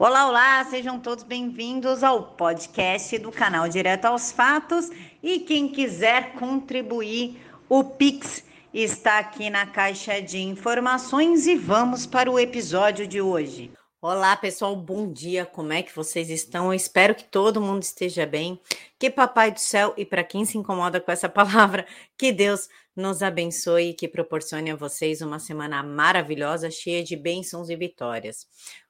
Olá, olá, sejam todos bem-vindos ao podcast do canal Direto aos Fatos. E quem quiser contribuir, o Pix está aqui na caixa de informações e vamos para o episódio de hoje. Olá, pessoal, bom dia. Como é que vocês estão? Eu espero que todo mundo esteja bem. Que Papai do Céu, e para quem se incomoda com essa palavra, que Deus nos abençoe e que proporcione a vocês uma semana maravilhosa, cheia de bênçãos e vitórias.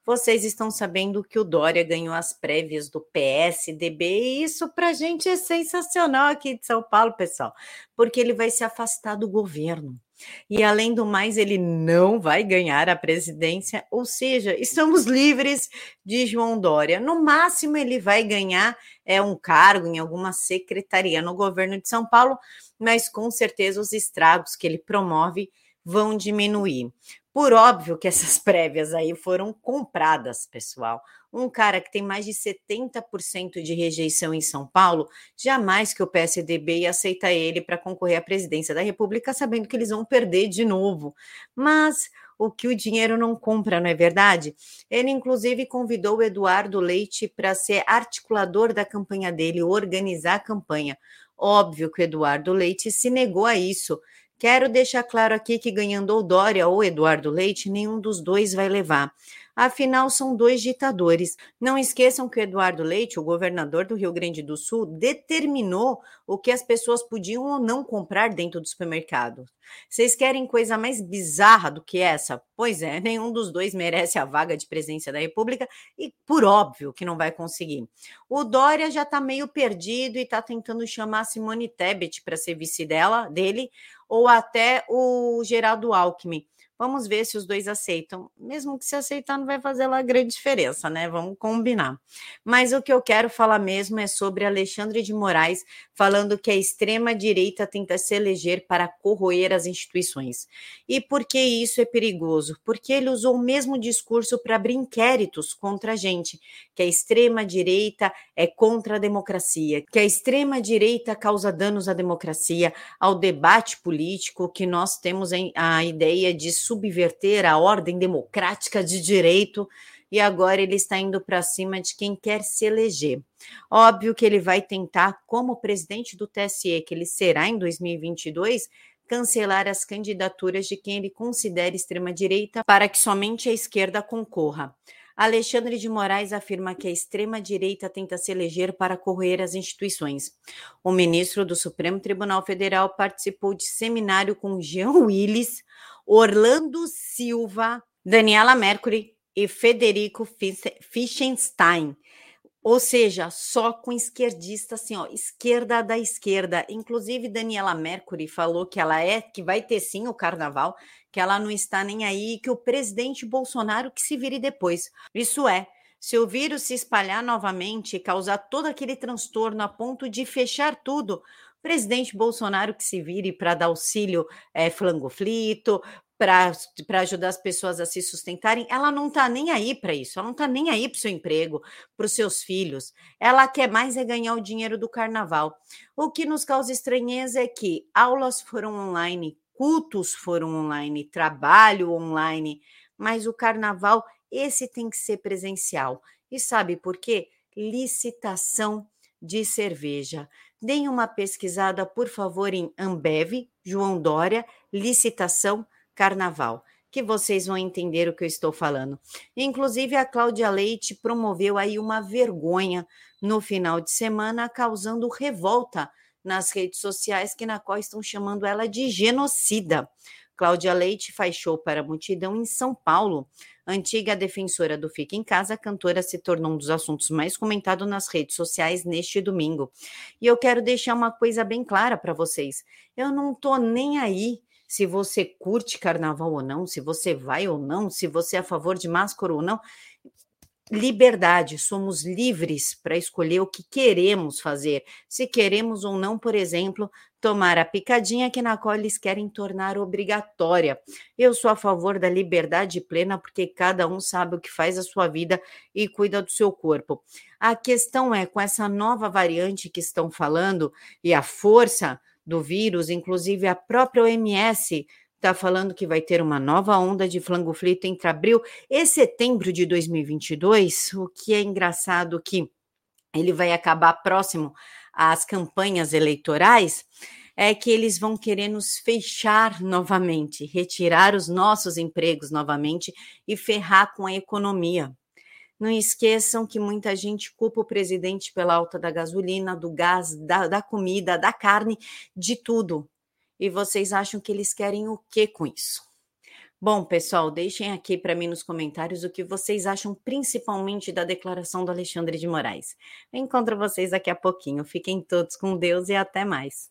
Vocês estão sabendo que o Dória ganhou as prévias do PSDB e isso para a gente é sensacional aqui de São Paulo, pessoal, porque ele vai se afastar do governo. E além do mais, ele não vai ganhar a presidência, ou seja, estamos livres de João Dória. No máximo, ele vai ganhar é um cargo em alguma secretaria no governo de São Paulo, mas com certeza os estragos que ele promove vão diminuir. Por óbvio que essas prévias aí foram compradas, pessoal. Um cara que tem mais de 70% de rejeição em São Paulo, jamais que o PSDB ia aceitar ele para concorrer à presidência da República, sabendo que eles vão perder de novo. Mas o que o dinheiro não compra, não é verdade? Ele, inclusive, convidou o Eduardo Leite para ser articulador da campanha dele, organizar a campanha. Óbvio que o Eduardo Leite se negou a isso. Quero deixar claro aqui que ganhando ou Dória ou Eduardo Leite, nenhum dos dois vai levar. Afinal, são dois ditadores. Não esqueçam que Eduardo Leite, o governador do Rio Grande do Sul, determinou o que as pessoas podiam ou não comprar dentro do supermercado. Vocês querem coisa mais bizarra do que essa? Pois é, nenhum dos dois merece a vaga de presidência da República e, por óbvio, que não vai conseguir. O Dória já está meio perdido e está tentando chamar Simone Tebet para ser vice dela, dele, ou até o Geraldo Alckmin. Vamos ver se os dois aceitam. Mesmo que se aceitar, não vai fazer lá grande diferença, né? Vamos combinar. Mas o que eu quero falar mesmo é sobre Alexandre de Moraes falando que a extrema-direita tenta se eleger para corroer as instituições. E por que isso é perigoso? Porque ele usou o mesmo discurso para abrir inquéritos contra a gente, que a extrema-direita é contra a democracia, que a extrema-direita causa danos à democracia, ao debate político, que nós temos a ideia de subverter a ordem democrática de direito e agora ele está indo para cima de quem quer se eleger. Óbvio que ele vai tentar, como presidente do TSE, que ele será em 2022, cancelar as candidaturas de quem ele considera extrema-direita para que somente a esquerda concorra. Alexandre de Moraes afirma que a extrema-direita tenta se eleger para correr as instituições. O ministro do Supremo Tribunal Federal participou de seminário com Jean Willis, Orlando Silva, Daniela Mercury e Federico Fischenstein. Ou seja, só com esquerdista, assim, ó, esquerda da esquerda. Inclusive, Daniela Mercury falou que ela é, que vai ter sim o carnaval, que ela não está nem aí, que o presidente Bolsonaro que se vire depois. Isso é, se o vírus se espalhar novamente e causar todo aquele transtorno a ponto de fechar tudo, presidente Bolsonaro que se vire para dar auxílio é, flangoflito, para ajudar as pessoas a se sustentarem, ela não está nem aí para isso, ela não está nem aí para o seu emprego, para os seus filhos. Ela quer mais é ganhar o dinheiro do carnaval. O que nos causa estranheza é que aulas foram online, cultos foram online, trabalho online, mas o carnaval, esse tem que ser presencial. E sabe por quê? Licitação de cerveja. Deem uma pesquisada, por favor, em Ambev, João Dória, licitação carnaval, que vocês vão entender o que eu estou falando. Inclusive, a Cláudia Leite promoveu aí uma vergonha no final de semana, causando revolta nas redes sociais, que na qual estão chamando ela de genocida. Cláudia Leite faz show para a multidão em São Paulo. Antiga defensora do Fica em Casa, a cantora se tornou um dos assuntos mais comentados nas redes sociais neste domingo. E eu quero deixar uma coisa bem clara para vocês. Eu não tô nem aí se você curte carnaval ou não, se você vai ou não, se você é a favor de máscara ou não liberdade, somos livres para escolher o que queremos fazer. Se queremos ou não, por exemplo, tomar a picadinha que na qual eles querem tornar obrigatória. Eu sou a favor da liberdade plena porque cada um sabe o que faz a sua vida e cuida do seu corpo. A questão é com essa nova variante que estão falando e a força do vírus, inclusive a própria OMS está falando que vai ter uma nova onda de flangoflito entre abril e setembro de 2022, o que é engraçado que ele vai acabar próximo às campanhas eleitorais, é que eles vão querer nos fechar novamente, retirar os nossos empregos novamente e ferrar com a economia. Não esqueçam que muita gente culpa o presidente pela alta da gasolina, do gás, da, da comida, da carne, de tudo. E vocês acham que eles querem o que com isso? Bom, pessoal, deixem aqui para mim nos comentários o que vocês acham principalmente da declaração do Alexandre de Moraes. Encontro vocês daqui a pouquinho. Fiquem todos com Deus e até mais.